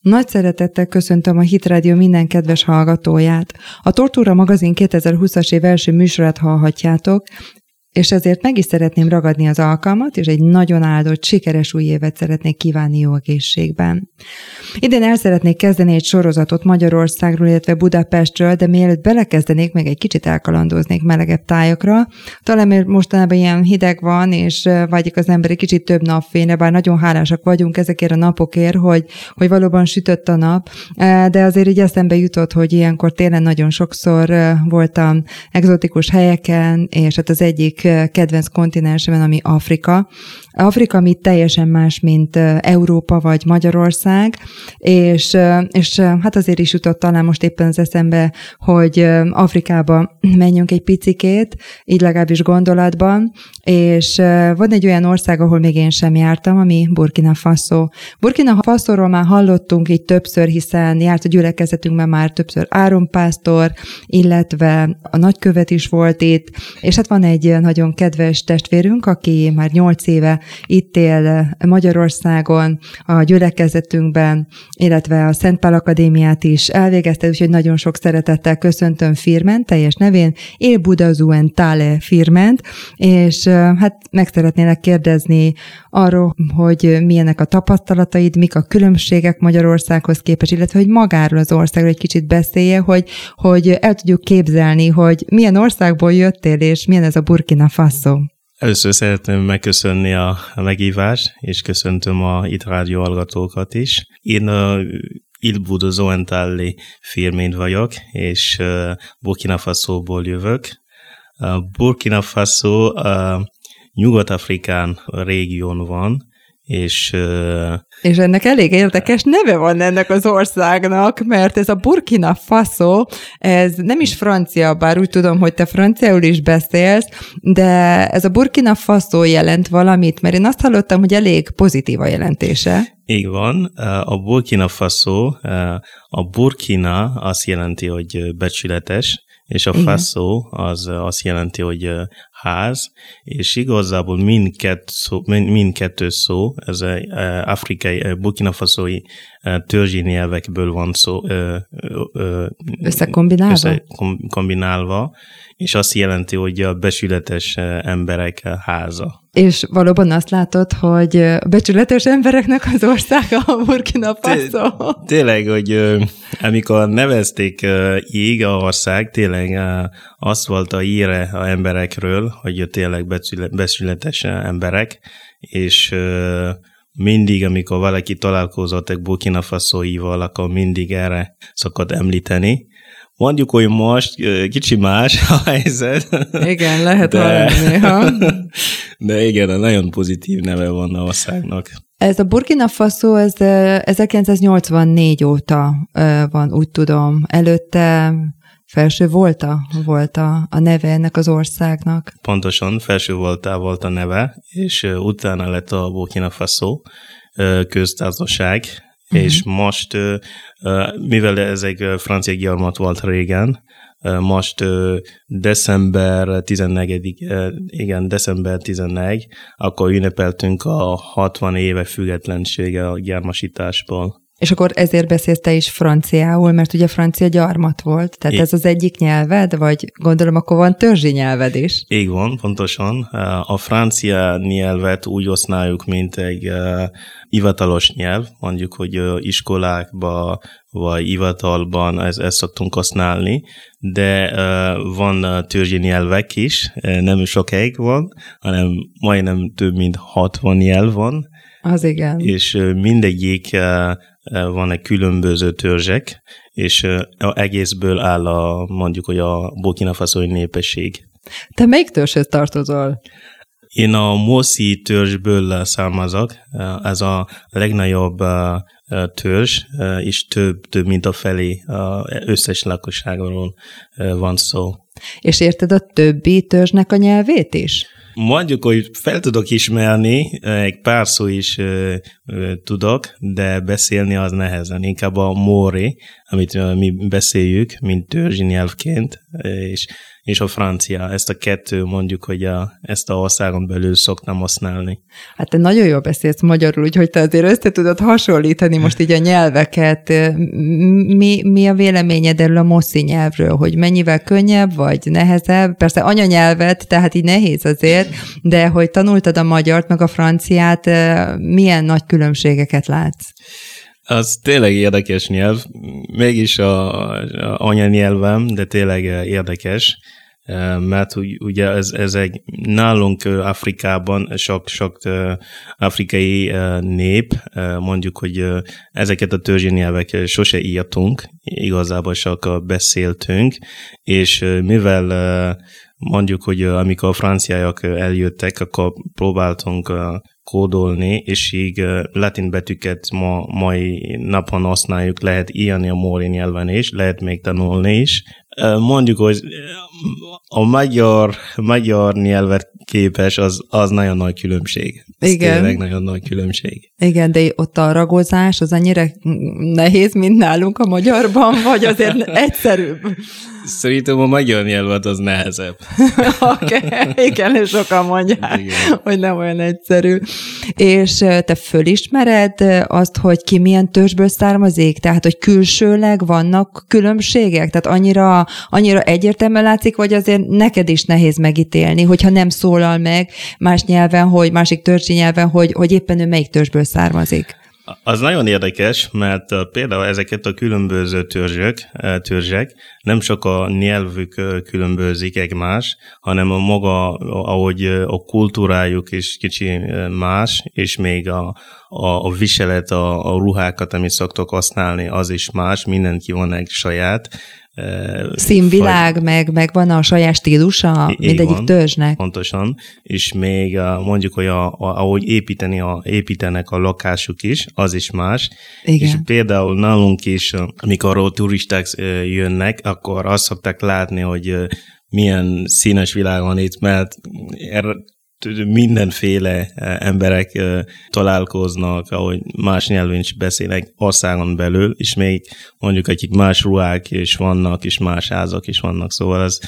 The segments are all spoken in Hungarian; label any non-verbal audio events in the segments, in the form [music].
Nagy szeretettel köszöntöm a Hit Radio minden kedves hallgatóját. A Tortúra magazin 2020-as év első műsorát hallhatjátok, és ezért meg is szeretném ragadni az alkalmat, és egy nagyon áldott, sikeres új évet szeretnék kívánni jó egészségben. Idén el szeretnék kezdeni egy sorozatot Magyarországról, illetve Budapestről, de mielőtt belekezdenék, meg egy kicsit elkalandoznék melegebb tájakra. Talán mert mostanában ilyen hideg van, és vágyik az ember egy kicsit több napfényre, bár nagyon hálásak vagyunk ezekért a napokért, hogy, hogy valóban sütött a nap, de azért így eszembe jutott, hogy ilyenkor tényleg nagyon sokszor voltam egzotikus helyeken, és hát az egyik kedvenc kontinensemen, ami Afrika. Afrika, ami teljesen más, mint Európa vagy Magyarország, és, és hát azért is jutott talán most éppen az eszembe, hogy Afrikába [clears throat] menjünk egy picikét, így legalábbis gondolatban, és van egy olyan ország, ahol még én sem jártam, ami Burkina Faso. Burkina Faso-ról már hallottunk így többször, hiszen járt a gyülekezetünkben már többször árompásztor, illetve a nagykövet is volt itt, és hát van egy nagyon kedves testvérünk, aki már nyolc éve itt él Magyarországon, a gyülekezetünkben, illetve a Szent Pál Akadémiát is elvégezte, úgyhogy nagyon sok szeretettel köszöntöm Firment, teljes nevén, Él Budazuen Tale Firment, és hát meg szeretnélek kérdezni arról, hogy milyenek a tapasztalataid, mik a különbségek Magyarországhoz képest, illetve hogy magáról az országról egy kicsit beszélje, hogy, hogy el tudjuk képzelni, hogy milyen országból jöttél, és milyen ez a Burkina Faso. Először szeretném megköszönni a meghívást, és köszöntöm a itt rádió hallgatókat is. Én a Il Budo Zoentalli firmén vagyok, és Burkina Faso-ból jövök. Burkina Faso Nyugat-Afrikán régión van, és... És ennek elég érdekes neve van ennek az országnak, mert ez a Burkina Faso, ez nem is francia, bár úgy tudom, hogy te franciául is beszélsz, de ez a Burkina Faso jelent valamit, mert én azt hallottam, hogy elég pozitív a jelentése. Így van. A Burkina Faso, a Burkina azt jelenti, hogy becsületes, és a faso az azt jelenti, hogy ház, és igazából mindkett szó, mindkettő szó, ez a afrikai, Burkina Faso-i törzsi nyelvekből van szó. Összekombinálva? Összekombinálva, és azt jelenti, hogy a besületes emberek háza. És valóban azt látod, hogy becsületes embereknek az országa a Burkina Faso. Tényleg, hogy amikor nevezték így a ország, tényleg azt volt a íre a emberekről, hogy tényleg becsületes emberek, és mindig, amikor valaki találkozott egy Burkina Faso-ival, akkor mindig erre szokott említeni. Mondjuk, hogy most kicsi más a helyzet. Igen, lehet de, néha. [laughs] De igen, nagyon pozitív neve van a országnak. Ez a Burkina Faso, ez 1984 óta van, úgy tudom. Előtte Felső volta volt a, a neve ennek az országnak. Pontosan, felső volta volt a neve, és utána lett a Burkina Faso köztársaság, uh-huh. és most, mivel ez egy francia gyarmat volt régen, most december 14 igen, december 14, akkor ünnepeltünk a 60 éve függetlensége a gyarmasításból. És akkor ezért beszélsz te is franciául, mert ugye francia gyarmat volt, tehát I- ez az egyik nyelved, vagy gondolom akkor van törzsi nyelved is? Így van, pontosan. A francia nyelvet úgy használjuk, mint egy uh, hivatalos nyelv, mondjuk, hogy uh, iskolákba vagy hivatalban ezt, ezt szoktunk használni, de uh, van uh, törzsi nyelvek is, uh, nem sokáig van, hanem majdnem több mint 60 nyelv van. Az igen. És uh, mindegyik uh, van egy különböző törzsek, és egészből áll a, mondjuk, hogy a Burkina Faso népesség. Te melyik törzshez tartozol? Én a Moszi törzsből származok, ez a legnagyobb törzs, és több, több mint a felé összes lakosságról van szó. És érted a többi törzsnek a nyelvét is? mondjuk, hogy fel tudok ismerni, egy pár szó is tudok, de beszélni az nehezen. Inkább a móri, amit mi beszéljük, mint törzsi nyelvként, és és a francia. Ezt a kettő mondjuk, hogy a, ezt a országon belül szoktam használni. Hát te nagyon jól beszélsz magyarul, úgyhogy te azért össze tudod hasonlítani most így a nyelveket. Mi, mi a véleményed erről a moszi nyelvről, hogy mennyivel könnyebb vagy nehezebb? Persze anyanyelvet, tehát így nehéz azért, de hogy tanultad a magyart meg a franciát, milyen nagy különbségeket látsz? Az tényleg érdekes nyelv, mégis a, a anyanyelvem, de tényleg érdekes mert ugye ez, ez egy nálunk Afrikában sok, sok afrikai nép, mondjuk, hogy ezeket a törzsi nyelvek sose írtunk, igazából csak beszéltünk, és mivel mondjuk, hogy amikor a franciaiak eljöttek, akkor próbáltunk kódolni, és így latin betűket ma, mai napon használjuk, lehet írni a móri nyelven is, lehet még tanulni is. Mondjuk, hogy a magyar, magyar nyelvet képes, az, az nagyon nagy különbség. Ez Igen. Tényleg nagyon nagy különbség. Igen, de ott a ragozás az annyira nehéz, mint nálunk a magyarban, vagy azért [laughs] egyszerűbb? Szerintem a magyar nyelvet az nehezebb. [laughs] Oké, okay. igen, sokan mondják, igen. hogy nem olyan egyszerű. És te fölismered azt, hogy ki milyen törzsből származik? Tehát, hogy külsőleg vannak különbségek? Tehát annyira, annyira egyértelműen látszik, vagy azért neked is nehéz megítélni, hogyha nem szólal meg más nyelven, hogy másik törzsi nyelven, hogy, hogy éppen ő melyik törzsből származik? Az nagyon érdekes, mert például ezeket a különböző törzsök, törzsek nem csak a nyelvük különbözik egymás, hanem a maga, ahogy a kultúrájuk is kicsi más, és még a, a, a viselet, a, a ruhákat, amit szoktok használni, az is más, mindenki van egy saját, Színvilág, faj... meg, meg van a saját stílusa Így mindegyik van, törzsnek. Pontosan, és még mondjuk, hogy a, a, ahogy építeni a, építenek a lakásuk is, az is más. Igen. És például nálunk is, amikor a turisták jönnek, akkor azt szokták látni, hogy milyen színes világ van itt, mert er, mindenféle e, emberek e, találkoznak, ahogy más nyelven is beszélnek országon belül, és még mondjuk akik más ruhák is vannak, és más házak is vannak, szóval az,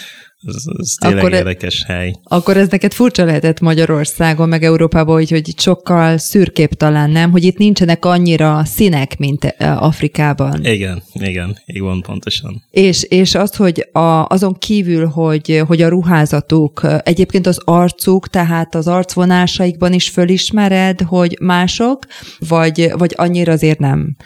ez, ez tényleg akkor, e- érdekes hely. Akkor ez neked furcsa lehetett Magyarországon, meg Európában, hogy, hogy sokkal szürkép talán, nem? Hogy itt nincsenek annyira színek, mint Afrikában. Igen, igen, így van pontosan. És, és az, hogy a, azon kívül, hogy, hogy a ruházatuk, egyébként az arcuk, tehát az arcvonásaikban is fölismered, hogy mások, vagy, vagy annyira azért nem?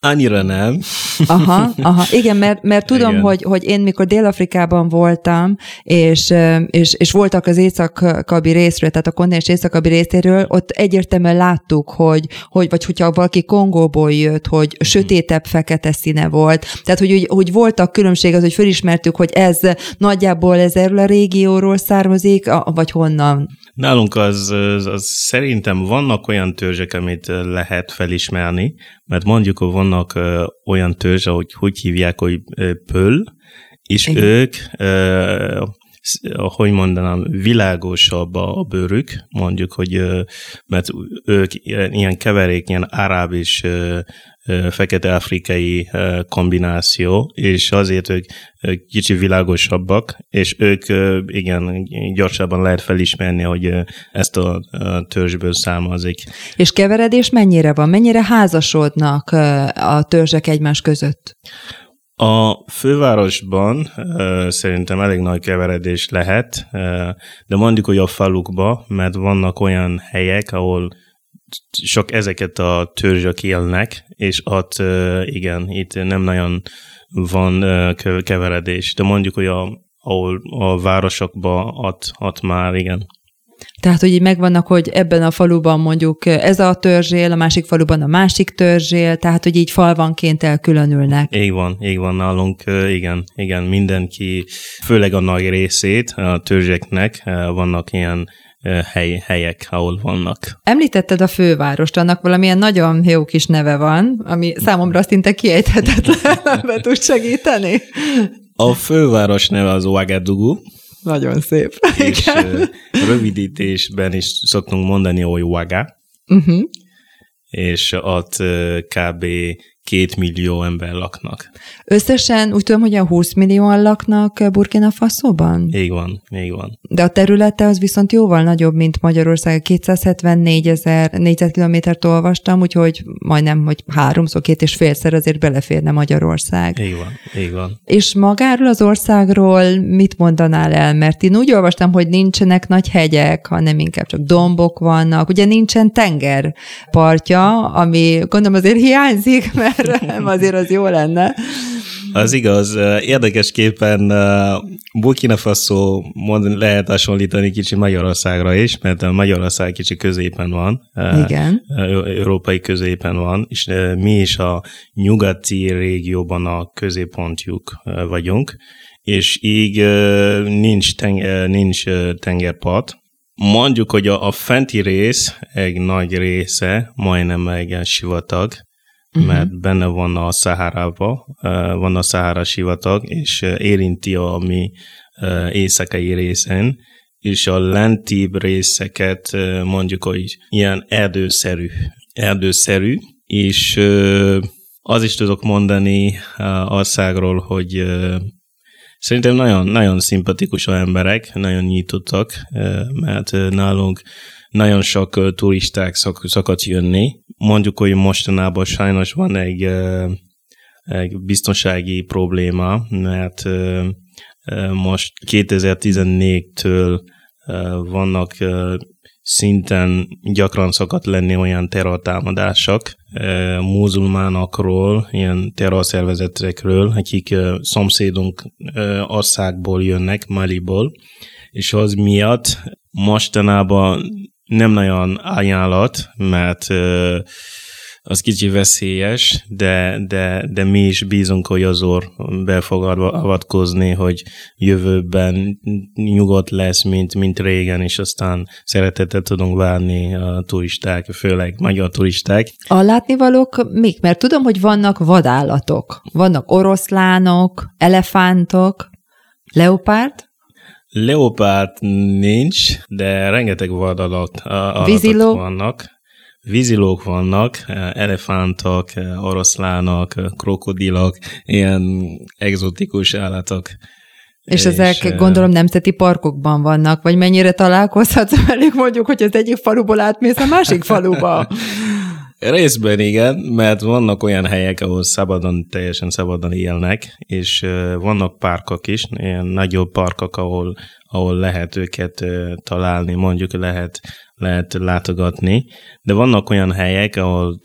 Annyira nem. Aha, aha. Igen, mert, mert tudom, hogy, hogy én mikor Dél-Afrikában voltam, és, és, és voltak az északabi részről, tehát a kontinens északabi részéről, ott egyértelműen láttuk, hogy, hogy vagy hogyha valaki Kongóból jött, hogy sötétebb fekete színe volt. Tehát, hogy, hogy voltak különbség az, hogy felismertük, hogy ez nagyjából ez erről a régióról származik, vagy honnan. Nálunk az, az, szerintem vannak olyan törzsek, amit lehet felismerni, mert mondjuk vannak uh, olyan törzs, ahogy hogy hívják, hogy pöl, és Igen. ők, hogy mondanám, világosabb a bőrük, mondjuk, hogy mert ők ilyen keverék, ilyen aráb és fekete-afrikai kombináció, és azért ők kicsi világosabbak, és ők igen, gyorsabban lehet felismerni, hogy ezt a törzsből származik. És keveredés mennyire van? Mennyire házasodnak a törzsek egymás között? A fővárosban uh, szerintem elég nagy keveredés lehet, uh, de mondjuk, hogy a falukba, mert vannak olyan helyek, ahol sok ezeket a törzsök élnek, és ott igen, itt nem nagyon van keveredés, de mondjuk, hogy a, ahol a városokban ott, ott már igen. Tehát, hogy így megvannak, hogy ebben a faluban mondjuk ez a törzsél, a másik faluban a másik törzsél, tehát, hogy így falvanként elkülönülnek. Így van, így van nálunk, igen, igen, mindenki, főleg a nagy részét a törzseknek vannak ilyen hely, helyek, ahol vannak. Említetted a fővárost, annak valamilyen nagyon jó kis neve van, ami számomra szinte kiejthetetlen, [laughs] be tud segíteni. A főváros neve az Ouagadougou. Nagyon szép. És Igen. rövidítésben is szoktunk mondani, hogy Ouaga. Uh-huh. és ott kb két millió ember laknak. Összesen úgy tudom, hogy a 20 millióan laknak Burkina Faso-ban? Így van, így van. De a területe az viszont jóval nagyobb, mint Magyarország. 274 ezer négyzetkilométert olvastam, úgyhogy majdnem, hogy háromszor, két és félszer azért beleférne Magyarország. Így van, így van. És magáról az országról mit mondanál el? Mert én úgy olvastam, hogy nincsenek nagy hegyek, hanem inkább csak dombok vannak. Ugye nincsen tengerpartja, ami gondolom azért hiányzik, [laughs] mert erre, azért az jó lenne. Az igaz. Érdekesképpen Burkina Faso mond, lehet hasonlítani kicsi Magyarországra is, mert a Magyarország kicsi középen van. Igen. Európai középen van, és mi is a nyugati régióban a középpontjuk vagyunk, és így nincs, tenger, nincs tengerpart. Mondjuk, hogy a, a fenti rész egy nagy része majdnem egy sivatag, uh-huh. mert benne van a Szahárába, van a Szahara sivatag, és érinti a mi éjszakai részen, és a lentibb részeket mondjuk, hogy ilyen erdőszerű, erdőszerű, és az is tudok mondani országról, hogy szerintem nagyon, nagyon szimpatikus a emberek, nagyon nyitottak, mert nálunk nagyon sok turisták szok, szokott jönni. Mondjuk, hogy mostanában sajnos van egy, egy biztonsági probléma, mert most 2014-től vannak szinten gyakran szokott lenni olyan terrortámadások muzulmánokról, ilyen terrorszervezetekről, akik szomszédunk országból jönnek, Maliból, és az miatt mostanában nem nagyon ajánlat, mert az kicsi veszélyes, de, de, de mi is bízunk, hogy az orr be fog avatkozni, hogy jövőben nyugodt lesz, mint, mint régen, és aztán szeretettel tudunk várni a turisták, főleg magyar turisták. A látnivalók mik? Mert tudom, hogy vannak vadállatok. Vannak oroszlánok, elefántok, leopárd? Leopárd nincs, de rengeteg vadalat Víziló. vannak. Vízilók vannak, elefántok, oroszlánok, krokodilok, ilyen egzotikus állatok. És, és ezek gondolom nemzeti parkokban vannak, vagy mennyire találkozhatsz [laughs] velük mondjuk, hogy az egyik faluból átmész a másik faluba? [laughs] Részben igen, mert vannak olyan helyek, ahol szabadon, teljesen szabadon élnek, és vannak parkok is, ilyen nagyobb parkok, ahol, ahol lehet őket találni, mondjuk lehet, lehet látogatni, de vannak olyan helyek, ahol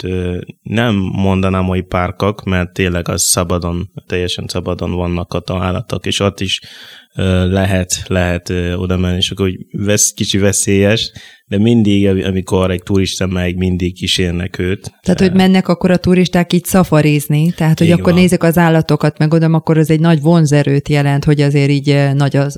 nem mondanám, hogy parkok, mert tényleg az szabadon, teljesen szabadon vannak a állatok, és ott is lehet, lehet oda menni, és akkor hogy vesz, kicsi veszélyes, de mindig, amikor egy turista megy, mindig kísérnek őt. Tehát, hogy mennek akkor a turisták így szafarizni, tehát, hogy így akkor van. nézik az állatokat, meg oda, akkor ez egy nagy vonzerőt jelent, hogy azért így nagy az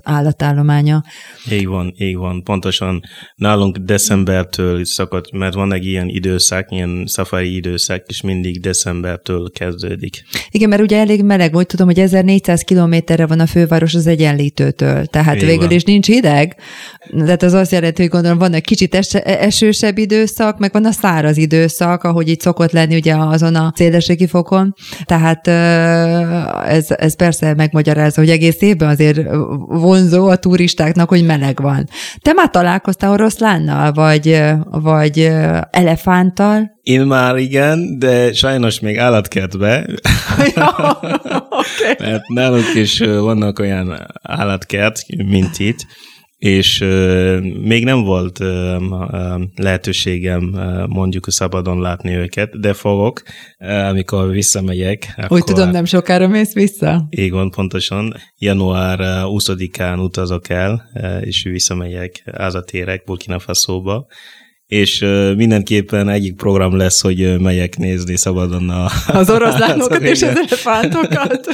állatállománya. Így van, így van. Pontosan nálunk decembertől szakadt, mert van egy ilyen időszak, ilyen szafari időszak, és mindig decembertől kezdődik. Igen, mert ugye elég meleg volt, tudom, hogy 1400 kilométerre van a főváros az egyenlítőtől, tehát így végül van. is nincs hideg, tehát az azt jelenti, hogy gondolom van egy kicsit es- esősebb időszak, meg van a száraz időszak, ahogy itt szokott lenni ugye azon a szélességi fokon. Tehát ez, ez persze megmagyarázza, hogy egész évben azért vonzó a turistáknak, hogy meleg van. Te már találkoztál oroszlánnal, vagy, vagy elefánttal? Én már igen, de sajnos még állatkertbe. [laughs] ja, [laughs] okay. Mert nálunk is vannak olyan állatkert, mint itt, és még nem volt lehetőségem mondjuk szabadon látni őket, de fogok, amikor visszamegyek. Úgy akkor, tudom, nem sokára mész vissza? Igen, pontosan. Január 20-án utazok el, és visszamegyek, hazatérek Burkina Faso-ba, és mindenképpen egyik program lesz, hogy megyek nézni szabadon a... [laughs] Az oroszlánokat [laughs] és az elefántokat.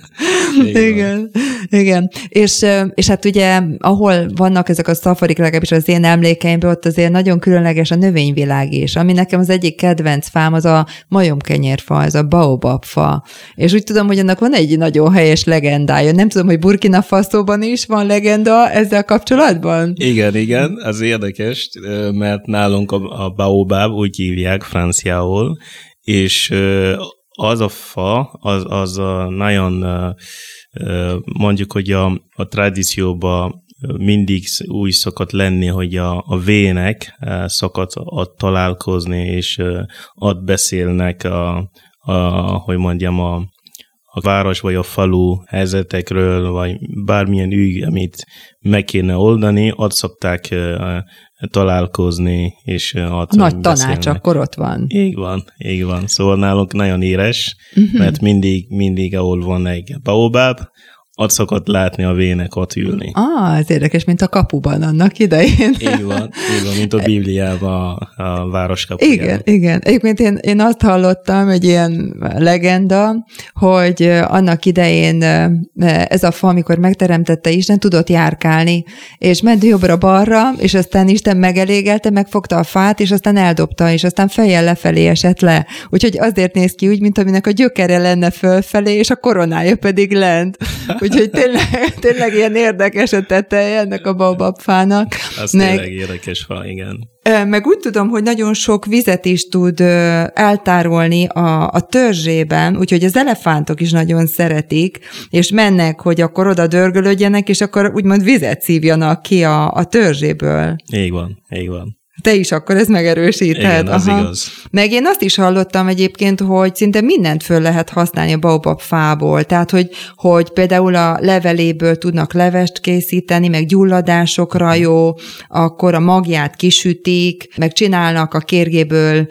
[laughs] igen, igen. És, és hát ugye, ahol vannak ezek a szafarik, legalábbis az én emlékeimben, ott azért nagyon különleges a növényvilág is. Ami nekem az egyik kedvenc fám, az a majomkenyérfa, ez a baobabfa. És úgy tudom, hogy annak van egy nagyon helyes legendája. Nem tudom, hogy Burkina Faso-ban is van legenda ezzel kapcsolatban? Igen, igen, az érdekes, mert mert nálunk a, a baobab úgy hívják franciául, és az a fa, az, az a nagyon, mondjuk, hogy a, a tradícióban mindig úgy szokott lenni, hogy a, a vének szokott ott találkozni, és ott beszélnek a, a hogy mondjam, a, a város vagy a falu helyzetekről, vagy bármilyen ügy, amit meg kéne oldani, ott szokták találkozni, és a Nagy tanács akkor ott van. Így van, így van. Szóval nálunk nagyon éres, uh-huh. mert mindig, mindig, ahol van egy baobab, ott szokott látni a vének ott ülni. Ah, ez érdekes, mint a kapuban annak idején. Így van, így van mint a Bibliában, a, városkapujában. Igen, igen. Egyébként én, én azt hallottam, egy ilyen legenda, hogy annak idején ez a fa, amikor megteremtette Isten, tudott járkálni, és ment jobbra-balra, és aztán Isten megelégelte, megfogta a fát, és aztán eldobta, és aztán fejjel lefelé esett le. Úgyhogy azért néz ki úgy, mint aminek a gyökere lenne fölfelé, és a koronája pedig lent. [laughs] Úgyhogy tényleg, [laughs] tényleg ilyen érdekes a teteje ennek a baobab fának. Az meg, tényleg érdekes fa, igen. Meg úgy tudom, hogy nagyon sok vizet is tud eltárolni a, a törzsében, úgyhogy az elefántok is nagyon szeretik, és mennek, hogy akkor oda dörgölődjenek, és akkor úgymond vizet szívjanak ki a, a törzséből. Így van, így van. Te is akkor ez megerősíted. Igen, az Aha. igaz. Meg én azt is hallottam egyébként, hogy szinte mindent föl lehet használni a baobab fából. Tehát, hogy, hogy például a leveléből tudnak levest készíteni, meg gyulladásokra jó, akkor a magját kisütik, meg csinálnak a kérgéből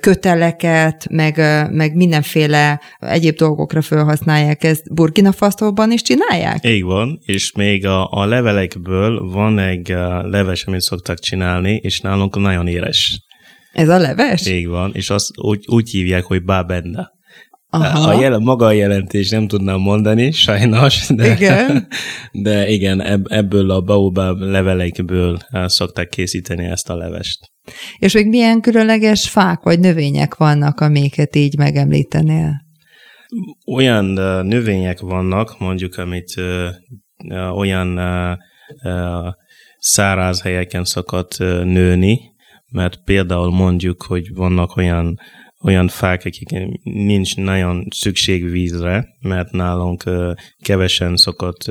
köteleket, meg, meg mindenféle egyéb dolgokra felhasználják. Ezt Burkina Faso-ban is csinálják? Így van, és még a, a levelekből van egy leves, amit szoktak csinálni, és nálunk nálunk nagyon éres. Ez a leves? Így van, és azt úgy, úgy hívják, hogy babenda. Aha. A jelen, maga a jelentés nem tudnám mondani, sajnos, de igen, [laughs] de igen ebb, ebből a baobab levelekből szokták készíteni ezt a levest. És még milyen különleges fák vagy növények vannak, amiket így megemlítenél? Olyan növények vannak, mondjuk, amit olyan száraz helyeken szokott nőni, mert például mondjuk, hogy vannak olyan olyan fák, akik nincs nagyon szükség vízre, mert nálunk kevesen szokott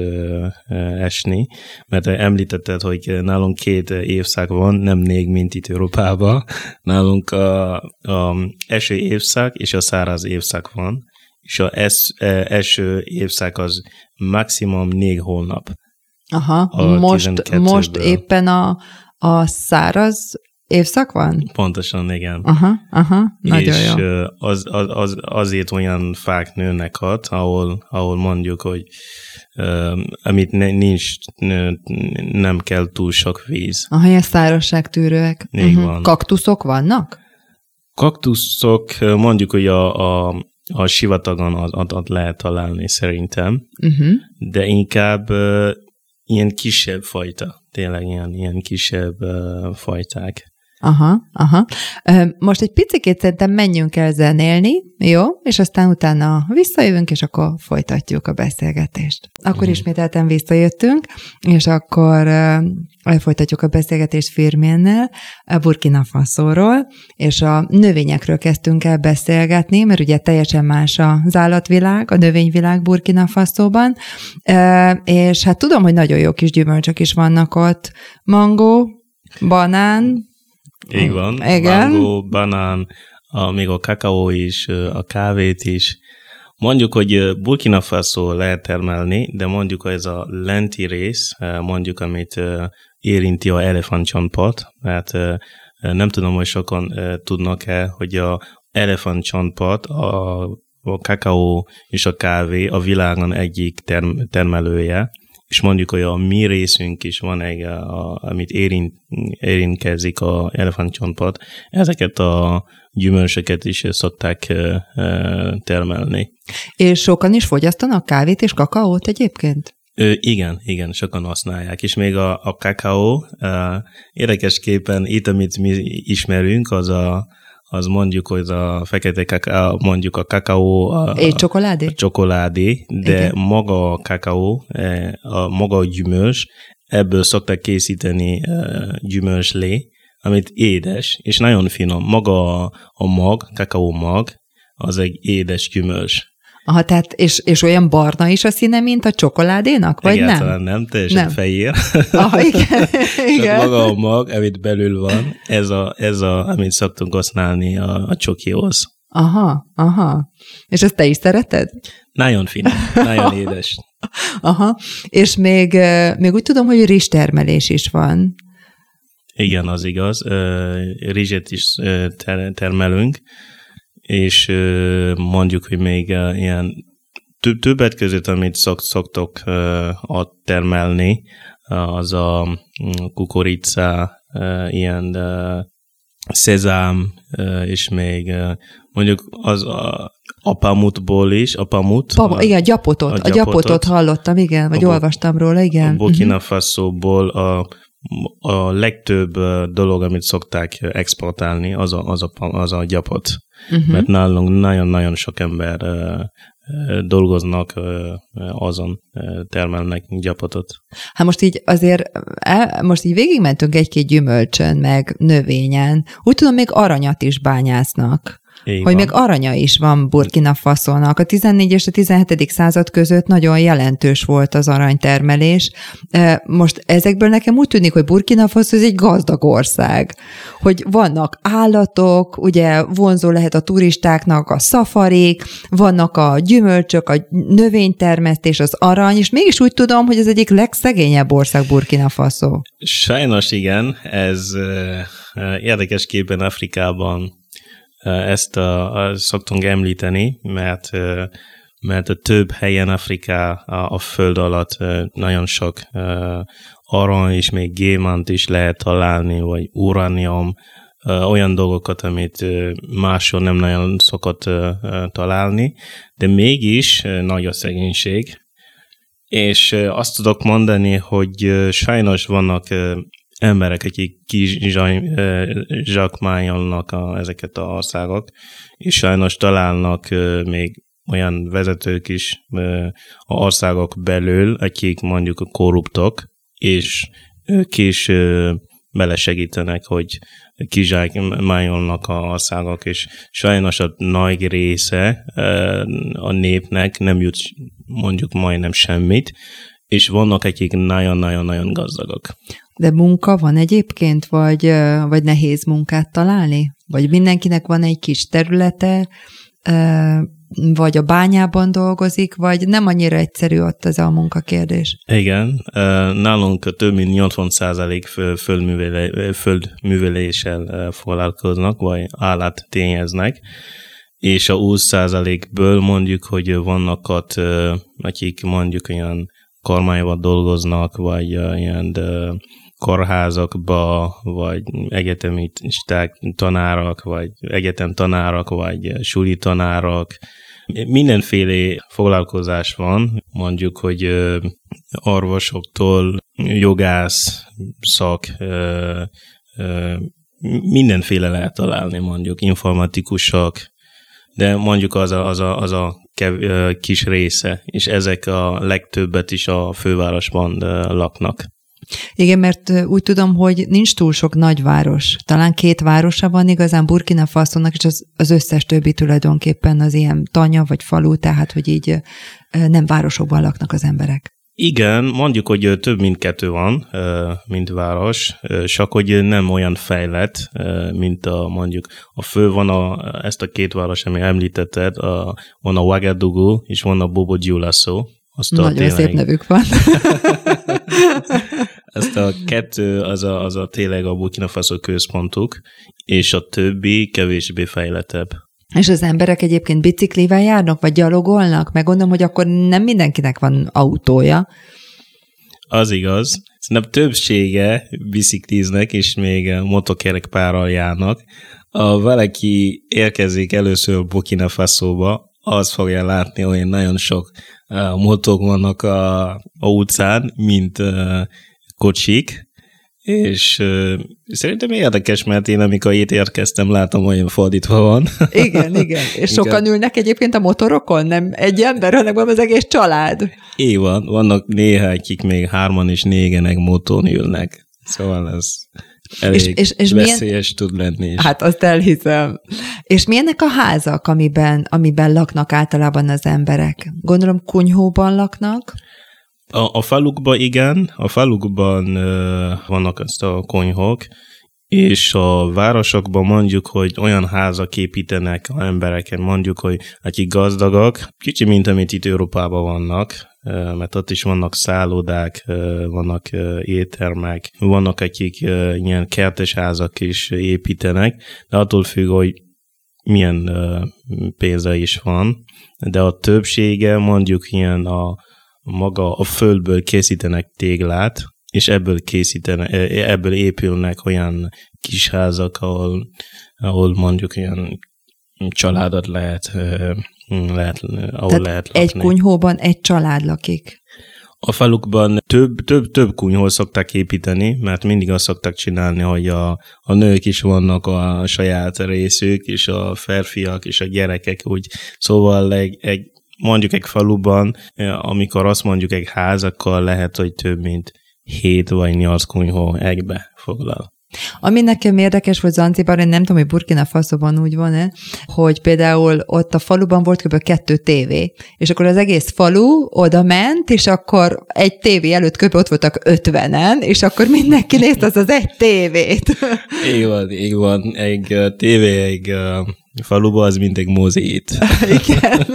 esni, mert említetted, hogy nálunk két évszak van, nem négy, mint itt Európában. Nálunk a, a eső évszak és a száraz évszak van, és a es, eső évszak az maximum négy hónap. Aha, most, most éppen a, a száraz évszak van? Pontosan, igen. Aha, aha, nagyon És jó. Az, az, az, azért olyan fák nőnek ott, ahol, ahol mondjuk, hogy amit nincs, nem kell túl sok víz. Aha, ilyen szárazságtűrőek. Így uh-huh. van. Kaktuszok vannak? Kaktuszok, mondjuk, hogy a, a a sivatagon ott, ott lehet találni szerintem, uh-huh. de inkább ilyen kisebb fajta, tényleg ilyen, ilyen kisebb uh, fajták. Aha, aha. Most egy picit szerintem menjünk el zenélni, jó? És aztán utána visszajövünk, és akkor folytatjuk a beszélgetést. Akkor mm. ismételten visszajöttünk, és akkor folytatjuk a beszélgetést Firménnel, a Burkina Faso-ról, és a növényekről kezdtünk el beszélgetni, mert ugye teljesen más az állatvilág, a növényvilág Burkina Faso-ban, és hát tudom, hogy nagyon jó kis gyümölcsök is vannak ott. Mangó, banán, így van. Igen. Mango, banán, a, még a kakaó is, a kávét is. Mondjuk, hogy Burkina Faso lehet termelni, de mondjuk ez a lenti rész, mondjuk, amit érinti a elefántcsontpot, mert nem tudom, hogy sokan tudnak-e, hogy a elefántcsontpot, a, a kakaó és a kávé a világon egyik term- termelője, és mondjuk, hogy a mi részünk is van egy, a, amit érint, érintkezik a elefántcsontpad, ezeket a gyümölcsöket is szokták termelni. És sokan is fogyasztanak kávét és kakaót egyébként? Ö, igen, igen, sokan használják, és még a, a kakaó, érdekesképpen itt, amit mi ismerünk, az a az mondjuk, hogy a fekete kakaó, mondjuk a kakaó. A, Egy csokoládé? A csokoládé, de Igen. maga a kakaó, e, a maga a gyümölcs, ebből szoktak készíteni e, gyümölcslé, amit édes, és nagyon finom. Maga a, a mag, kakaó mag, az egy édes gyümölcs. Aha, tehát, és, és olyan barna is a színe, mint a csokoládénak, vagy Egyáltalán nem? nem, teljesen nem. fehér. [laughs] Aha, igen. [laughs] igen. Maga a mag, amit belül van, ez a, ez a amit szoktunk használni a, a csokihoz. Aha, aha. És ezt te is szereted? Nagyon finom, nagyon édes. [laughs] Aha, és még, még úgy tudom, hogy rizstermelés is van. Igen, az igaz. Rizset is termelünk, és mondjuk, hogy még ilyen többet között, amit szok, szoktok termelni, az a mm, kukorica, ilyen szezám, és még mondjuk az a apamutból is, apamut. Pam, igen, gyapotot, a, a gyapotot, gyapotot hallottam, igen, vagy a, olvastam róla, igen. A Burkina mhm. Faso-ból a, a legtöbb dolog, amit szokták exportálni, az a, az a, az a gyapot. Uh-huh. Mert nálunk nagyon-nagyon sok ember dolgoznak azon, termelnek gyapotot. Hát most így azért, most így végigmentünk egy-két gyümölcsön, meg növényen. Úgy tudom, még aranyat is bányásznak. Így hogy van. még aranya is van Burkina Faszónak. A 14 és a 17. század között nagyon jelentős volt az aranytermelés. Most ezekből nekem úgy tűnik, hogy Burkina Faso ez egy gazdag ország, hogy vannak állatok, ugye vonzó lehet a turistáknak a szafarik, vannak a gyümölcsök, a növénytermesztés, az arany, és mégis úgy tudom, hogy ez egyik legszegényebb ország Burkina Faso. Sajnos igen, ez érdekesképpen Afrikában ezt a, a szoktunk említeni, mert mert a több helyen Afriká a, a föld alatt nagyon sok arany és még gémant is lehet találni, vagy uránium, olyan dolgokat, amit máshol nem nagyon szokott találni, de mégis nagy a szegénység. És azt tudok mondani, hogy sajnos vannak emberek, akik kizsakmányolnak a, ezeket a országok, és sajnos találnak még olyan vezetők is a országok belül, akik mondjuk korruptok, és ők is belesegítenek, hogy kizsákmányolnak a országok, és sajnos a nagy része a népnek nem jut mondjuk majdnem semmit, és vannak, akik nagyon-nagyon-nagyon gazdagok. De munka van egyébként, vagy, vagy nehéz munkát találni? Vagy mindenkinek van egy kis területe, vagy a bányában dolgozik, vagy nem annyira egyszerű ott ez a munkakérdés? Igen, nálunk több mint 80 százalék földműveléssel foglalkoznak, vagy állat tényeznek, és a 20 százalékből mondjuk, hogy vannak ott, akik mondjuk olyan kormányban dolgoznak, vagy ilyen kórházakba, vagy egyetemisták tanárok, vagy egyetem tanárok, vagy suli tanárok. Mindenféle foglalkozás van, mondjuk, hogy orvosoktól jogász, szak, mindenféle lehet találni, mondjuk informatikusok, de mondjuk az a, az a, az a kev, kis része, és ezek a legtöbbet is a fővárosban laknak. Igen, mert úgy tudom, hogy nincs túl sok nagyváros. Talán két városa van igazán Burkina Faso-nak, és az, az összes többi tulajdonképpen az ilyen tanya vagy falu, tehát hogy így nem városokban laknak az emberek. Igen, mondjuk, hogy több mint kettő van, mint város, csak hogy nem olyan fejlett, mint a mondjuk a fő van a, ezt a két város, ami említetted, a, van a Ouagadougou, és van a Bobo. Azt Nagyon tényleg... szép nevük van. [laughs] Ezt a kettő, az a, az a tényleg a Burkina Faso központuk, és a többi kevésbé fejletebb. És az emberek egyébként biciklivel járnak, vagy gyalogolnak? Meg gondolom, hogy akkor nem mindenkinek van autója. Az igaz. Szerintem többsége bicikliznek, és még motokerekpárral járnak. Ha valaki érkezik először Burkina Faso-ba, az fogja látni, hogy nagyon sok uh, motok vannak a, a utcán, mint uh, kocsik, és uh, szerintem érdekes, mert én amikor itt érkeztem, látom, hogy fordítva van. [laughs] Igen, igen. És sokan igen. ülnek egyébként a motorokon, nem egy ember, hanem az egész család. Így van, vannak néha, akik még hárman és négenek moton ülnek. Szóval ez Elég és, és, és veszélyes milyen... tud lenni is. Hát azt elhiszem. És milyenek a házak, amiben, amiben laknak általában az emberek? Gondolom kunyhóban laknak? A, a falukban igen, a falukban uh, vannak ezt a konyhok, és a városokban mondjuk, hogy olyan házak építenek a embereken, mondjuk, hogy akik gazdagok, kicsi, mint amit itt Európában vannak, mert ott is vannak szállodák, vannak éttermek, vannak akik ilyen kertes házak is építenek, de attól függ, hogy milyen pénze is van, de a többsége mondjuk ilyen a maga a földből készítenek téglát, és ebből készítenek, ebből épülnek olyan kis házak, ahol, ahol mondjuk ilyen családot lehet, lehet ahol Tehát lehet lakni. egy kunyhóban egy család lakik. A falukban több, több, több kunyhol szokták építeni, mert mindig azt szokták csinálni, hogy a, a nők is vannak a saját részük, és a férfiak és a gyerekek, úgy szóval egy, egy, mondjuk egy faluban, amikor azt mondjuk egy ház, akkor lehet, hogy több mint 7 vagy 8 kunyhó egybe foglal. Ami nekem érdekes volt Zanzibar, én nem tudom, hogy Burkina Faso-ban úgy van-e, hogy például ott a faluban volt kb. kettő tévé, és akkor az egész falu oda ment, és akkor egy tévé előtt kb. ott voltak ötvenen, és akkor mindenki nézte az az egy tévét. Így van, így van. Egy tévé, egy faluba az mint egy mozét. [laughs] Igen.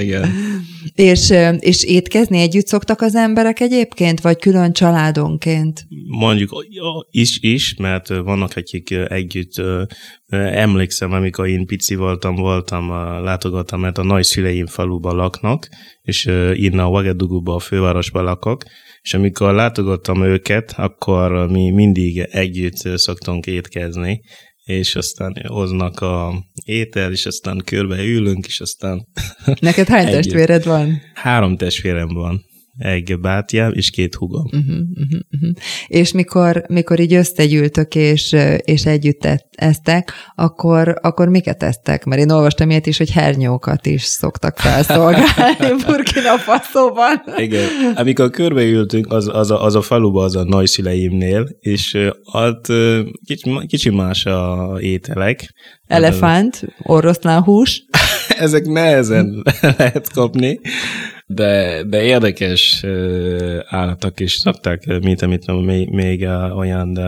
Igen. És, és étkezni együtt szoktak az emberek egyébként, vagy külön családonként? Mondjuk is, is, mert vannak akik együtt, emlékszem, amikor én pici voltam, voltam, látogattam, mert a nagyszüleim faluban laknak, és innen a Wagaduguba, a fővárosban lakok, és amikor látogattam őket, akkor mi mindig együtt szoktunk étkezni, és aztán hoznak a étel, és aztán körbe ülünk, és aztán... Neked hány [laughs] testvéred van? Három testvérem van egy bátyám és két hugom. Uh-huh, uh-huh, uh-huh. És mikor, mikor így összegyűltök és, és együtt eztek, akkor, akkor miket eztek? Mert én olvastam ilyet is, hogy hernyókat is szoktak felszolgálni [laughs] Burkina Faso-ban. Igen. Amikor körbeültünk, az, az, a, az a faluba, az a nagyszüleimnél, és ott kicsi, kicsi más a ételek. Elefánt, oroszlán hús. [laughs] Ezek nehezen [laughs] lehet kapni, de, de érdekes állatok is szokták, mint amit még, még olyan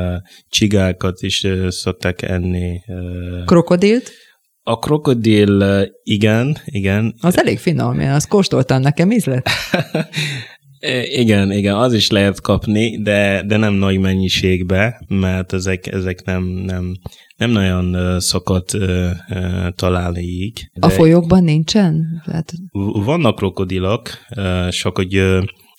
csigákat is szokták enni. Krokodilt? A krokodil, igen, igen. Az elég finom, én azt kóstoltam, nekem ízlet. [laughs] Igen, igen, az is lehet kapni, de, de nem nagy mennyiségbe, mert ezek, ezek nem, nem, nem nagyon szokott találni így. A folyókban nincsen? Hát... Vannak krokodilok, uh, csak hogy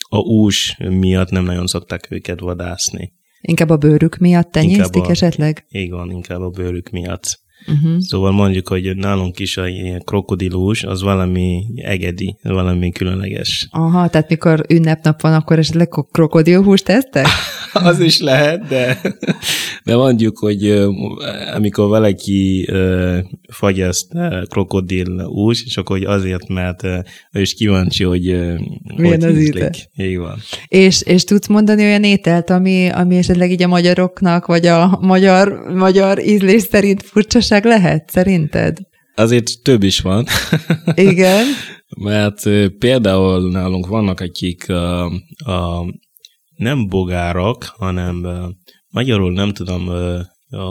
a ús miatt nem nagyon szokták őket vadászni. Inkább a bőrük miatt tenyésztik a, esetleg? Igen, inkább a bőrük miatt. Uh-huh. Szóval mondjuk, hogy nálunk is a ilyen krokodilus, az valami egedi, valami különleges. Aha, tehát mikor ünnepnap van, akkor esetleg krokodilhúst tesztek? [laughs] az is lehet, de, de mondjuk, hogy amikor valaki fagyaszt krokodil hús, és akkor hogy azért, mert ő is kíváncsi, hogy milyen hogy az ízlik. Így van. És, és tudsz mondani olyan ételt, ami, ami esetleg így a magyaroknak, vagy a magyar, magyar ízlés szerint furcsaság lehet, szerinted? Azért több is van. [laughs] Igen. Mert például nálunk vannak, akik a, a nem bogárok, hanem magyarul nem tudom,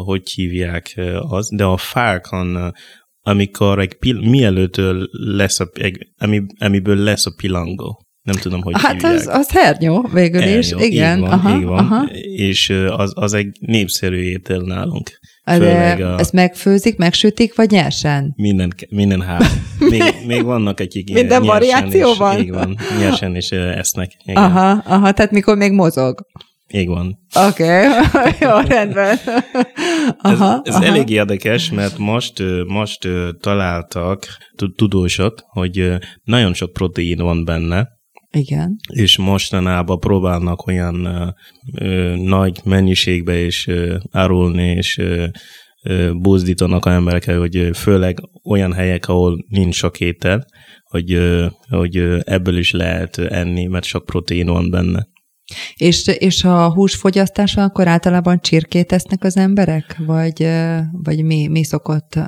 hogy hívják az, de a fákon, amikor egy pil- mielőtt lesz a, egy, ami, amiből lesz a pilangó. Nem tudom, hogy Hát hívják. az, az hernyó végül hernyó, is, igen. Így van, aha, így van. Aha. És az, az egy népszerű étel nálunk. De a... ezt megfőzik, megsütik, vagy nyersen? Minden, minden három. [laughs] Még, még vannak akik Minden variáció is, van? Így van, nyersen is esznek. Igen. Aha, aha, tehát mikor még mozog. Így van. Oké, okay. [laughs] jó, rendben. Aha, ez, ez aha. elég érdekes, mert most, most találtak tudósok, hogy nagyon sok protein van benne, igen. És mostanában próbálnak olyan ö, nagy mennyiségbe is ö, árulni, és ö, buzdítanak a emberekkel, hogy főleg olyan helyek, ahol nincs sok étel, hogy, hogy ebből is lehet enni, mert sok protein van benne. És, és a húsfogyasztása akkor általában csirkét esznek az emberek? Vagy, vagy mi, mi szokott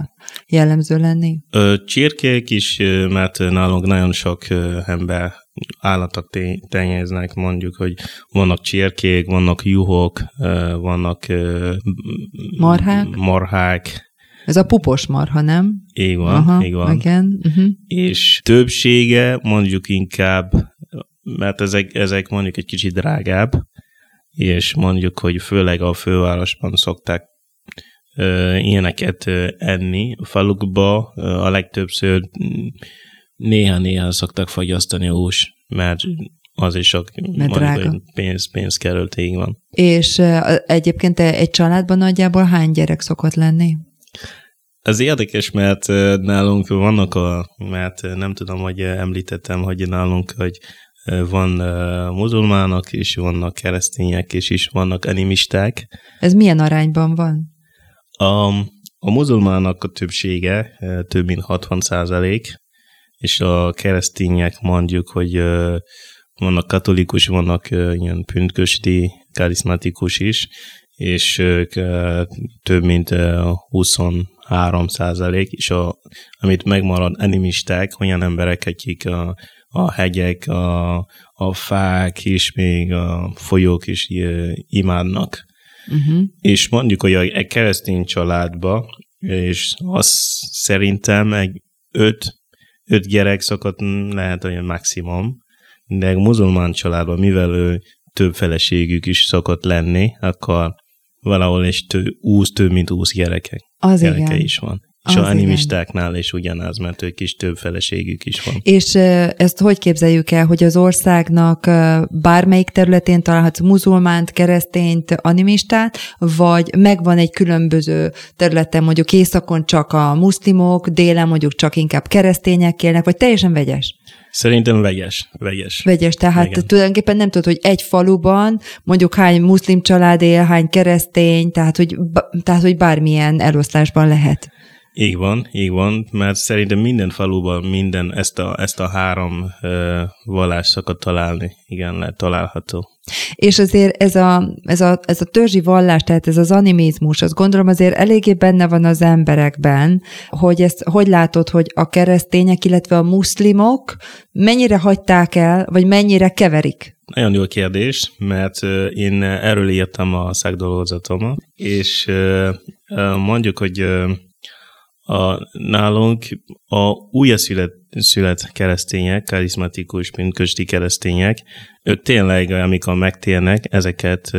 jellemző lenni? Csirkék is, mert nálunk nagyon sok ember állatok tenyéznek, mondjuk, hogy vannak csirkék, vannak juhok, vannak marhák, marhák ez a pupos marha, nem? Így van, Aha, így van. Igen. Uh-huh. És többsége mondjuk inkább mert ezek, ezek mondjuk egy kicsit drágább, és mondjuk, hogy főleg a fővárosban szokták ö, ilyeneket ö, enni. A falukba ö, a legtöbbször néha-néha szoktak fagyasztani a hús, mert az is sok mert drága. pénz, pénz került, így van. És egyébként egy családban nagyjából hány gyerek szokott lenni? Ez érdekes, mert nálunk vannak a, mert nem tudom, hogy említettem, hogy nálunk, hogy van muzulmánok is, vannak keresztények is, is vannak animisták. Ez milyen arányban van? A, a muzulmánok a többsége több mint 60 százalék, és a keresztények mondjuk, hogy vannak katolikus, vannak ilyen pünkösti, karizmatikus is, és ők több mint 23 százalék, és a, amit megmarad animisták, olyan emberek, akik a, a hegyek, a, a fák és még a folyók is imádnak. Uh-huh. És mondjuk, hogy egy keresztény családba, és azt szerintem egy öt, öt gyerek szokott lehet olyan maximum, de egy muzulmán családban, mivel ő több feleségük is szokott lenni, akkor valahol is több, 20, több mint 20 gyereke, az gyereke igen. is van. És az a animistáknál is ugyanaz, mert ők is több feleségük is van. És ezt hogy képzeljük el, hogy az országnak bármelyik területén találhatsz muzulmánt, keresztényt, animistát, vagy megvan egy különböző területen, mondjuk északon csak a muszlimok, délen mondjuk csak inkább keresztények élnek, vagy teljesen vegyes? Szerintem vegyes. Vegyes, vegyes tehát Igen. tulajdonképpen nem tudod, hogy egy faluban mondjuk hány muszlim család él, hány keresztény, tehát hogy, tehát, hogy bármilyen eloszlásban lehet. Így van, így van, mert szerintem minden faluban minden ezt a, ezt a három vallást szokott találni. Igen, lehet található. És azért ez a, ez, a, ez a törzsi vallás, tehát ez az animizmus, azt gondolom azért eléggé benne van az emberekben, hogy ezt hogy látod, hogy a keresztények, illetve a muszlimok mennyire hagyták el, vagy mennyire keverik? Nagyon jó kérdés, mert én erről írtam a szakdolgozatomat, és mondjuk, hogy a, nálunk a újjaszület szület keresztények, karizmatikus, pünkösdi keresztények, ők tényleg, amikor megtérnek, ezeket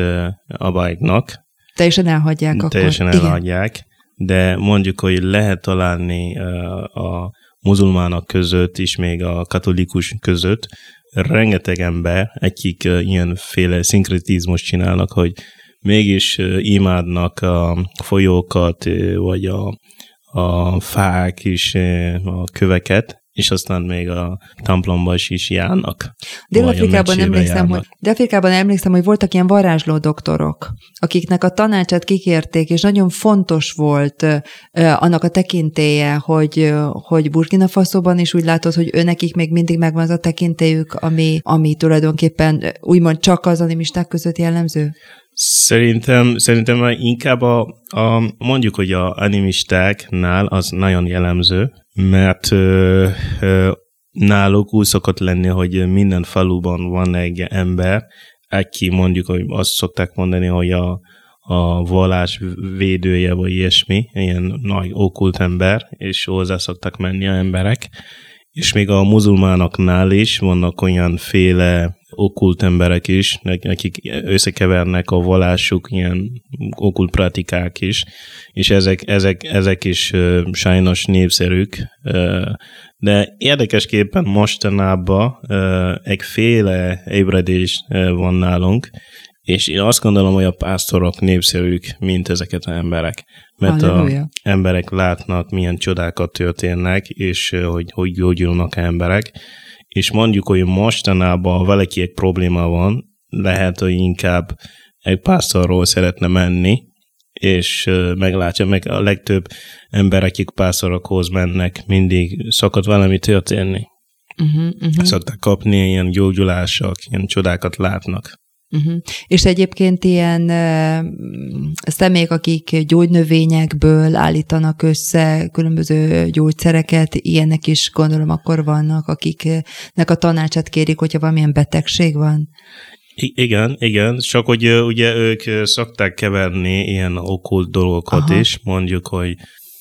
abajgnak. Teljesen elhagyják Teljesen akkor. elhagyják, Igen. de mondjuk, hogy lehet találni a muzulmánok között is, még a katolikus között, rengeteg ember, akik ilyenféle szinkretizmus csinálnak, hogy mégis imádnak a folyókat, vagy a a fák is, a köveket, és aztán még a templomba is, is járnak. Dél-Afrikában emlékszem, hogy, Dél-Afrikában emlékszem, hogy voltak ilyen varázsló doktorok, akiknek a tanácsát kikérték, és nagyon fontos volt uh, annak a tekintélye, hogy, hogy Burkina Faso-ban is úgy látod, hogy őnekik még mindig megvan az a tekintélyük, ami, ami tulajdonképpen úgymond csak az animisták között jellemző? Szerintem, szerintem inkább a, a, mondjuk, hogy a animistáknál az nagyon jellemző, mert ö, ö, náluk úgy szokott lenni, hogy minden faluban van egy ember, aki mondjuk, hogy azt szokták mondani, hogy a, a vallás védője, vagy ilyesmi, ilyen nagy okkult ember, és hozzá szoktak menni a emberek. És még a muzulmánoknál is vannak olyan féle okkult emberek is, akik összekevernek a vallásuk, ilyen okkult praktikák is, és ezek, ezek, ezek is sajnos népszerűk, de érdekesképpen mostanában uh, egy féle ébredés van nálunk, és én azt gondolom, hogy a pásztorok népszerűk, mint ezeket az emberek. Mert Halleluja. a emberek látnak, milyen csodákat történnek, és hogy hogy gyógyulnak emberek, és mondjuk, hogy mostanában valaki egy probléma van, lehet, hogy inkább egy pásztorról szeretne menni, és meglátja, meg a legtöbb ember, akik pásztorokhoz mennek, mindig szokott valami történni. Uh-huh, uh-huh. Szoktak kapni ilyen gyógyulások, ilyen csodákat látnak. Uh-huh. És egyébként ilyen uh, személyek, akik gyógynövényekből állítanak össze különböző gyógyszereket, ilyenek is gondolom akkor vannak, akiknek a tanácsát kérik, hogyha valamilyen betegség van. I- igen, igen, csak hogy ugye ők szokták keverni ilyen okkult dolgokat Aha. is, mondjuk, hogy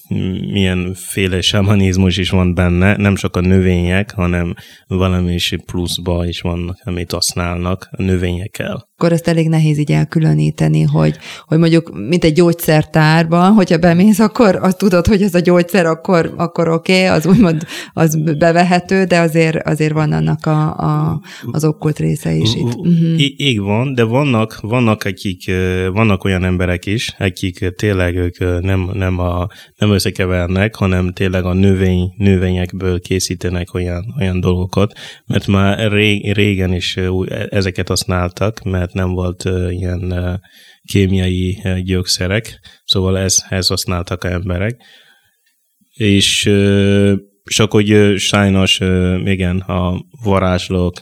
milyenféle samanizmus is van benne, nem csak a növények, hanem valami is pluszba is vannak, amit használnak a növényekkel. Akkor ezt elég nehéz így elkülöníteni, hogy, hogy mondjuk, mint egy gyógyszertárban, hogyha bemész, akkor azt tudod, hogy ez a gyógyszer, akkor, akkor oké, okay, az úgymond az bevehető, de azért, azért van annak a, a, az okkult része is itt. Uh-huh. Így van, de vannak, vannak, akik, vannak olyan emberek is, akik tényleg ők nem, nem, a, nem összekevernek, hanem tényleg a növény, növényekből készítenek olyan, olyan dolgokat, mert már régen is ezeket használtak, mert nem volt ilyen kémiai gyógyszerek, szóval ez, ez használtak emberek. És csak hogy sajnos, igen, a varázslók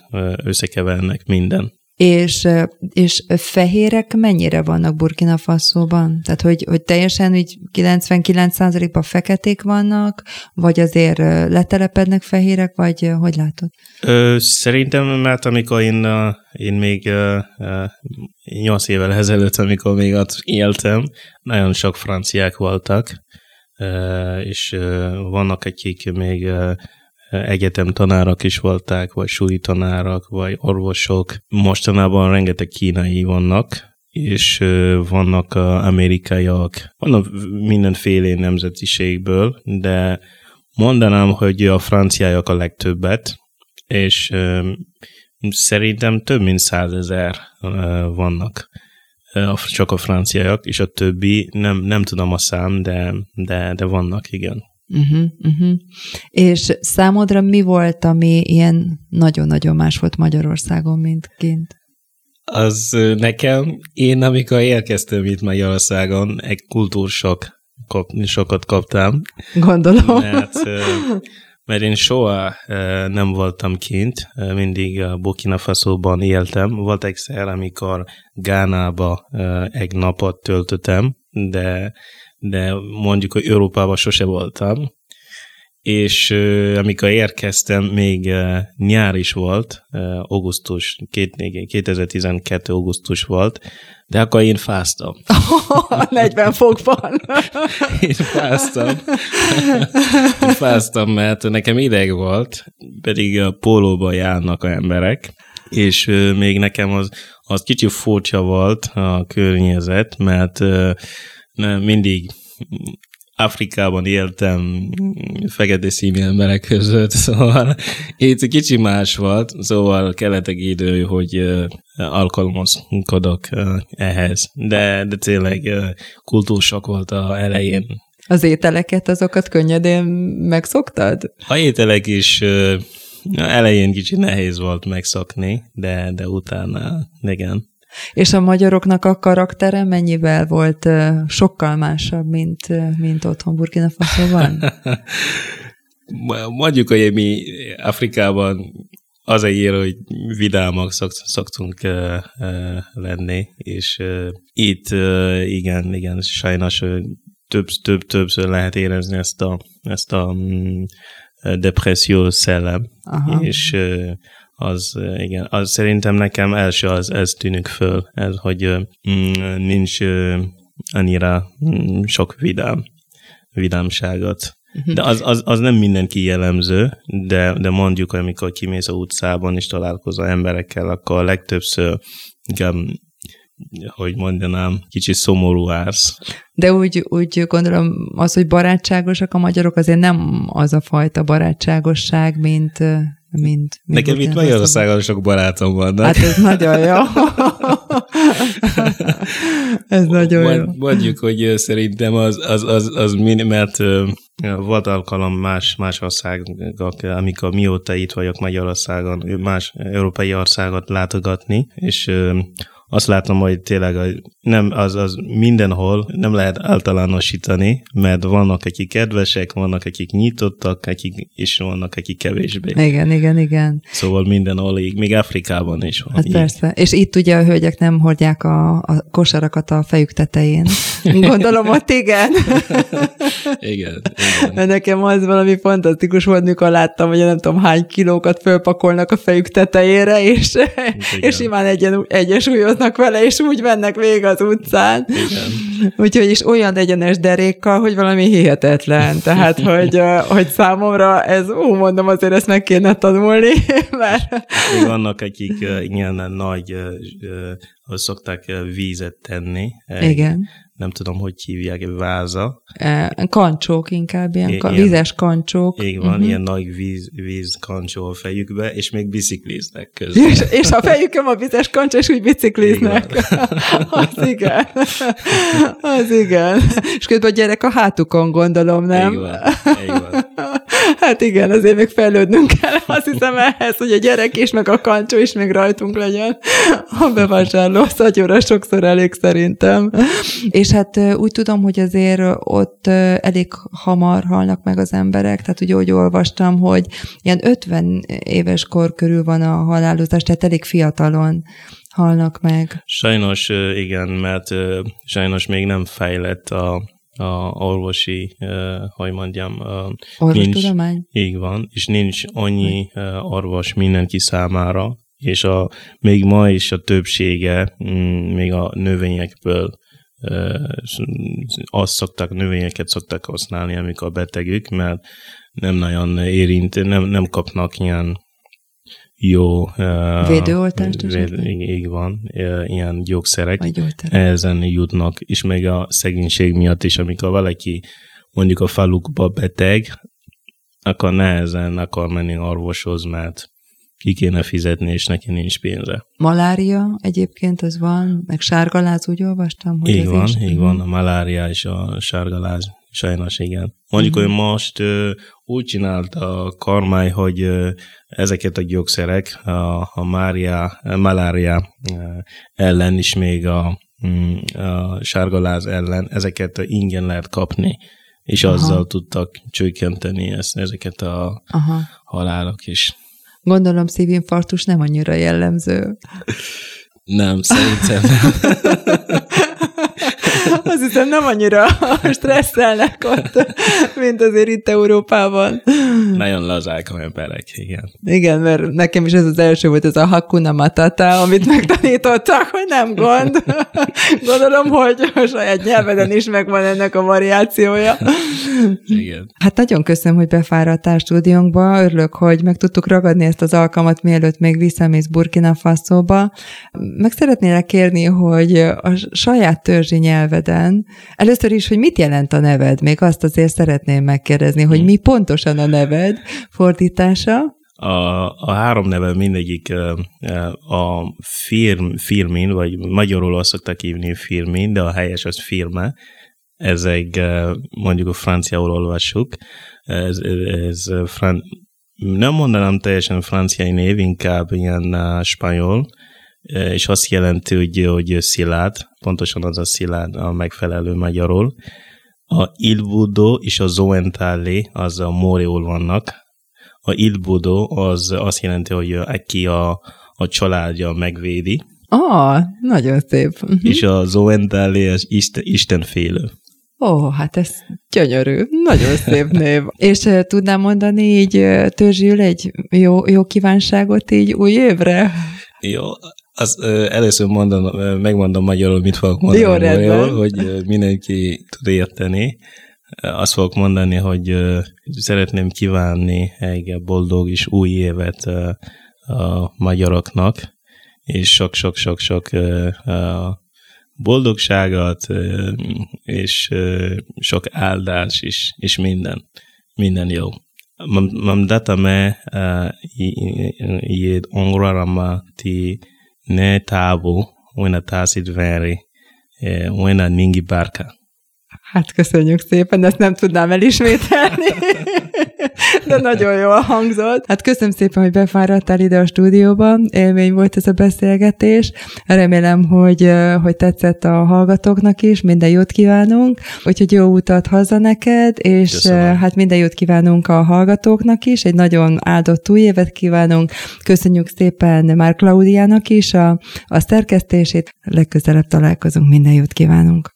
összekevernek minden. És, és fehérek mennyire vannak Burkina Faso-ban? Tehát, hogy, hogy teljesen úgy 99%-ban feketék vannak, vagy azért letelepednek fehérek, vagy hogy látod? Ö, szerintem, mert amikor én, én még 8 évvel ezelőtt, amikor még ott éltem, nagyon sok franciák voltak, és vannak, akik még egyetem tanárok is voltak, vagy súly tanárok, vagy orvosok. Mostanában rengeteg kínai vannak, és vannak amerikaiak, vannak mindenféle nemzetiségből, de mondanám, hogy a franciájak a legtöbbet, és szerintem több mint százezer vannak csak a franciaiak, és a többi, nem, nem tudom a szám, de, de, de vannak, igen. Uh-huh, uh-huh. És számodra mi volt, ami ilyen nagyon-nagyon más volt Magyarországon, mint kint? Az nekem, én amikor érkeztem itt Magyarországon, egy kultúrsok kap, sokat kaptam. Gondolom. Mert, mert én soha nem voltam kint, mindig Burkina Faso-ban éltem. Volt egyszer, amikor Gánába egy napot töltöttem, de de mondjuk, hogy Európában sose voltam, és amikor érkeztem, még nyár is volt, augusztus, két, 2012. augusztus volt, de akkor én fáztam. [laughs] 40 fokban. [laughs] én fáztam. én fáztam, mert nekem ideg volt, pedig a pólóba járnak a emberek, és még nekem az, az kicsi furcsa volt a környezet, mert mindig Afrikában éltem fekete színű emberek között, [laughs] szóval itt kicsi más volt, szóval kellett egy idő, hogy alkalmazkodok ehhez, de, de tényleg kultúrsok volt a elején. Az ételeket, azokat könnyedén megszoktad? A ételek is elején kicsit nehéz volt megszokni, de, de utána igen. És a magyaroknak a karaktere mennyivel volt sokkal másabb, mint, mint otthon Burkina Faso-ban? [laughs] Mondjuk, hogy mi Afrikában az egy ér, hogy vidámak szoktunk uh, uh, lenni, és uh, itt uh, igen, igen, sajnos uh, több, több, többször lehet érezni ezt a, ezt a um, depresszió szellem, Aha. és uh, az igen, az szerintem nekem első az, ez tűnik föl, ez, hogy mm, nincs annyira mm, sok vidám, vidámságot. Mhm. De az, az, az nem mindenki jellemző, de, de mondjuk, amikor kimész a utcában és találkozol emberekkel, akkor a legtöbbször igen, hogy mondanám, kicsit szomorú ársz. De úgy, úgy gondolom, az, hogy barátságosak a magyarok, azért nem az a fajta barátságosság, mint, mint... mint Nekem itt Magyarországon sok barátom van. Hát ez nagyon jó. [laughs] ez nagyon Mond, jó. Mondjuk, hogy szerintem az, az, az, az mert volt alkalom más, más országok, amikor mióta itt vagyok Magyarországon, más európai országot látogatni, és azt látom, hogy tényleg nem, az, az mindenhol nem lehet általánosítani, mert vannak, akik kedvesek, vannak, akik nyitottak, akik, és vannak, akik kevésbé. Igen, igen, igen. Szóval mindenhol így, még Afrikában is van. Hát így. persze. És itt ugye a hölgyek nem hordják a, a kosarakat a fejük tetején. Gondolom ott igen. [laughs] igen, igen. Nekem az valami fantasztikus volt, mikor láttam, hogy nem tudom hány kilókat fölpakolnak a fejük tetejére, és, és imán egyen, egyesúlyoznak vele, és úgy mennek végig az utcán. Igen. Úgyhogy is olyan egyenes derékkal, hogy valami hihetetlen. Tehát, [laughs] hogy, hogy számomra ez, ó, mondom, azért ezt meg kéne tanulni, [laughs] mert... Még vannak, akik ilyen nagy, szokták vízet tenni. Igen nem tudom, hogy hívják, váza. Kancsók inkább, ilyen, ilyen vízes kancsók. Igen, van, uh-huh. ilyen nagy víz, víz kancsó a fejükbe, és még bicikliznek közben. És, és a fejükön a vízes kancsó, és úgy bicikliznek. [laughs] az igen. az igen. És közben a gyerek a hátukon, gondolom, nem? Igen, igen. Hát igen, azért még fejlődnünk kell, azt hiszem ehhez, hogy a gyerek is, meg a kancsó is még rajtunk legyen. A bevásárló szatyóra sokszor elég szerintem. És hát úgy tudom, hogy azért ott elég hamar halnak meg az emberek, tehát ugye, hogy olvastam, hogy ilyen 50 éves kor körül van a halálozás, tehát elég fiatalon halnak meg. Sajnos igen, mert sajnos még nem fejlett a a orvosi, uh, hogy mondjam, uh, Orvostudomány? Így van, és nincs annyi uh, orvos mindenki számára, és a, még ma is a többsége mm, még a növényekből uh, azt szoktak, növényeket szoktak használni, amikor betegük, mert nem nagyon érint, nem, nem kapnak ilyen jó uh, védőoltást véd, így van, ilyen gyógyszerek. Ezen jutnak, és még a szegénység miatt is, amikor valaki mondjuk a falukba beteg, akkor nehezen akar menni orvoshoz, mert ki kéne fizetni, és neki nincs pénze. Malária egyébként az van, meg sárgaláz, úgy olvastam, hogy így van, így van, a malária és a sárgaláz, sajnos igen. Mondjuk, hogy most uh, úgy csinálta a kormány, hogy uh, ezeket a gyógyszerek, a, a mária, a malária uh, ellen is még a, um, a sárgaláz ellen, ezeket ingyen lehet kapni és Aha. azzal tudtak csökkenteni ezt, ezeket a Aha. halálok is. Gondolom szívinfarktus nem annyira jellemző. Nem, szerintem nem. [laughs] Hiszem nem annyira [laughs] stresszelnek ott, mint azért itt Európában. Nagyon lazák a emberek, igen. Igen, mert nekem is ez az első volt, ez a Hakuna Matata, amit megtanítottak, hogy nem gond. [laughs] Gondolom, hogy a saját nyelveden is megvan ennek a variációja. Igen. Hát nagyon köszönöm, hogy befáradtál stúdiónkba. Örülök, hogy meg tudtuk ragadni ezt az alkalmat, mielőtt még visszamész Burkina Faso-ba. Meg szeretnélek kérni, hogy a saját törzsi nyelveden, először is, hogy mit jelent a neved? Még azt azért szeretném megkérdezni, hogy hmm. mi pontosan a neved fordítása? A, a három neve mindegyik a firm, firmin, vagy magyarul azt szokták hívni firmin, de a helyes az firme, ezek mondjuk a franciául olvassuk, ez, ez fran- nem mondanám teljesen franciai név, inkább ilyen uh, spanyol, és azt jelenti, hogy, hogy szilárd, pontosan az a szilárd a megfelelő magyarul. A Ilbudo és a Zoentale az a Moreol vannak. A Ilbudo az azt jelenti, hogy aki a, a családja megvédi. Ah, nagyon szép. Uh-huh. És a Zoentale az Isten, Istenfélő. Ó, oh, hát ez gyönyörű, nagyon szép név. [laughs] És uh, tudnám mondani így uh, törzsül egy jó, jó kívánságot így új évre? Jó, az, uh, először mondom, uh, megmondom magyarul, mit fogok mondani Jó, magyarul, hogy uh, mindenki tud érteni. Uh, azt fogok mondani, hogy uh, szeretném kívánni egy boldog és új évet uh, a magyaroknak, és sok-sok-sok-sok uh, uh, boldogságot, és sok áldás is, és minden, minden jó. Mam data me ied ongrarama ti ne tabo wena tasid vẽere wẽna ningi barka. Hát köszönjük szépen, ezt nem tudnám elismételni. [laughs] De nagyon jól hangzott. Hát köszönöm szépen, hogy befáradtál ide a stúdióba. Élmény volt ez a beszélgetés. Remélem, hogy, hogy tetszett a hallgatóknak is. Minden jót kívánunk. Úgyhogy jó utat haza neked, és köszönöm. hát minden jót kívánunk a hallgatóknak is. Egy nagyon áldott új évet kívánunk. Köszönjük szépen már Klaudiának is a, a szerkesztését. Legközelebb találkozunk. Minden jót kívánunk.